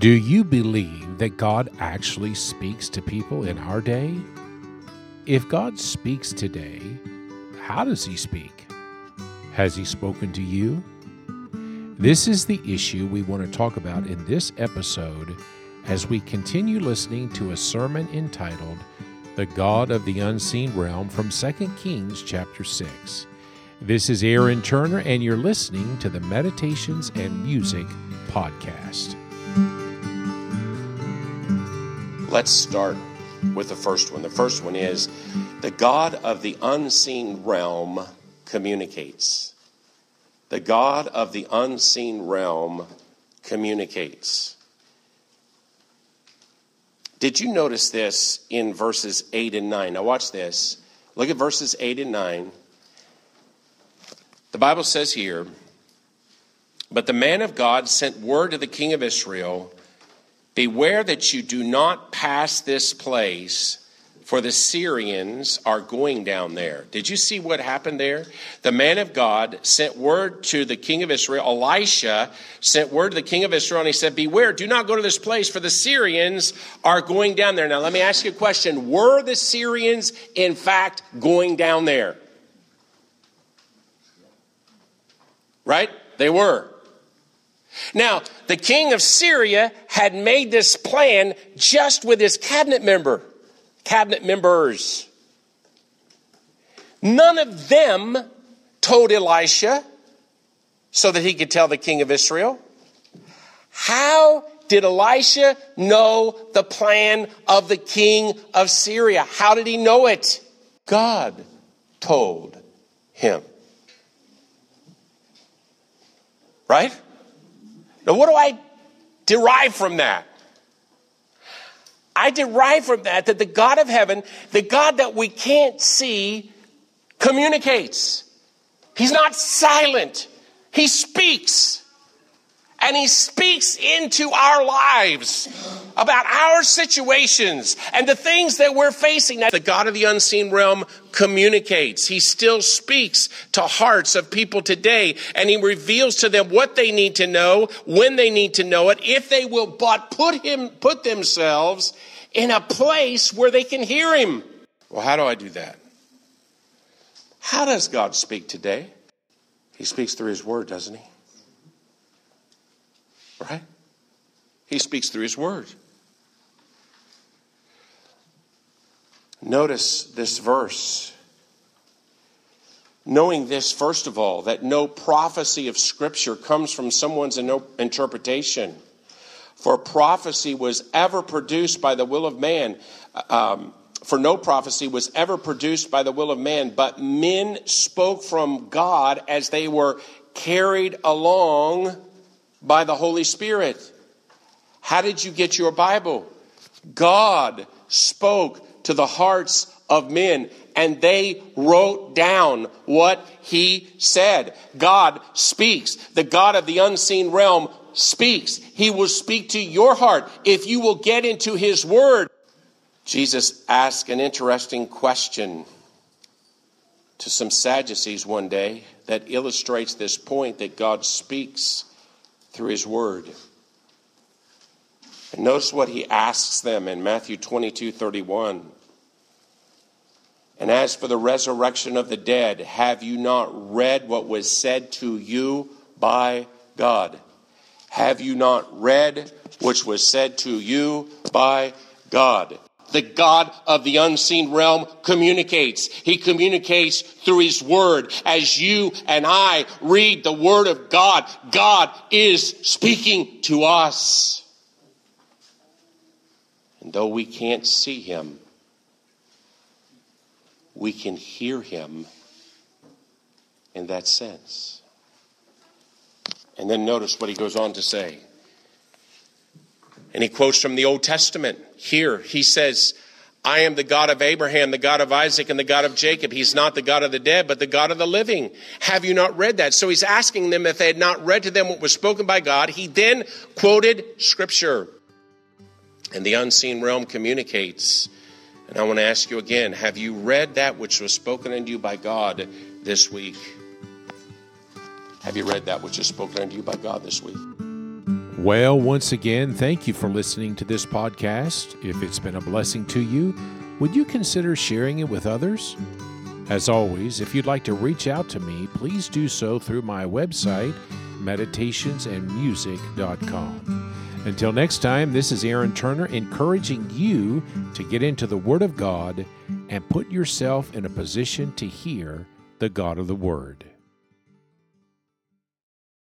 Do you believe that God actually speaks to people in our day? If God speaks today, how does He speak? Has He spoken to you? This is the issue we want to talk about in this episode as we continue listening to a sermon entitled The God of the Unseen Realm from 2 Kings chapter 6. This is Aaron Turner, and you're listening to the Meditations and Music Podcast. Let's start with the first one. The first one is the God of the unseen realm communicates. The God of the unseen realm communicates. Did you notice this in verses 8 and 9? Now, watch this. Look at verses 8 and 9. The Bible says here, But the man of God sent word to the king of Israel Beware that you do not pass this place, for the Syrians are going down there. Did you see what happened there? The man of God sent word to the king of Israel. Elisha sent word to the king of Israel, and he said, Beware, do not go to this place, for the Syrians are going down there. Now, let me ask you a question Were the Syrians, in fact, going down there? Right? They were. Now, the king of Syria had made this plan just with his cabinet member, cabinet members. None of them told Elisha so that he could tell the king of Israel. How did Elisha know the plan of the king of Syria? How did he know it? God told him. Right? Now, what do I derive from that? I derive from that that the God of heaven, the God that we can't see, communicates. He's not silent, He speaks and he speaks into our lives about our situations and the things that we're facing. The God of the unseen realm communicates. He still speaks to hearts of people today and he reveals to them what they need to know, when they need to know it, if they will but put him, put themselves in a place where they can hear him. Well, how do I do that? How does God speak today? He speaks through his word, doesn't he? Right? He speaks through His Word. Notice this verse. Knowing this, first of all, that no prophecy of Scripture comes from someone's interpretation. For prophecy was ever produced by the will of man. Um, for no prophecy was ever produced by the will of man, but men spoke from God as they were carried along by the Holy Spirit. How did you get your Bible? God spoke to the hearts of men and they wrote down what he said. God speaks. The God of the unseen realm speaks. He will speak to your heart if you will get into his word. Jesus asked an interesting question to some Sadducees one day that illustrates this point that God speaks through his word. And notice what he asks them in Matthew 22 31. And as for the resurrection of the dead, have you not read what was said to you by God? Have you not read which was said to you by God? The God of the unseen realm communicates. He communicates through His Word. As you and I read the Word of God, God is speaking to us. And though we can't see Him, we can hear Him in that sense. And then notice what He goes on to say. And he quotes from the Old Testament. Here, he says, I am the God of Abraham, the God of Isaac, and the God of Jacob. He's not the God of the dead, but the God of the living. Have you not read that? So he's asking them if they had not read to them what was spoken by God. He then quoted scripture. And the unseen realm communicates. And I want to ask you again have you read that which was spoken unto you by God this week? Have you read that which was spoken unto you by God this week? Well, once again, thank you for listening to this podcast. If it's been a blessing to you, would you consider sharing it with others? As always, if you'd like to reach out to me, please do so through my website, meditationsandmusic.com. Until next time, this is Aaron Turner encouraging you to get into the Word of God and put yourself in a position to hear the God of the Word.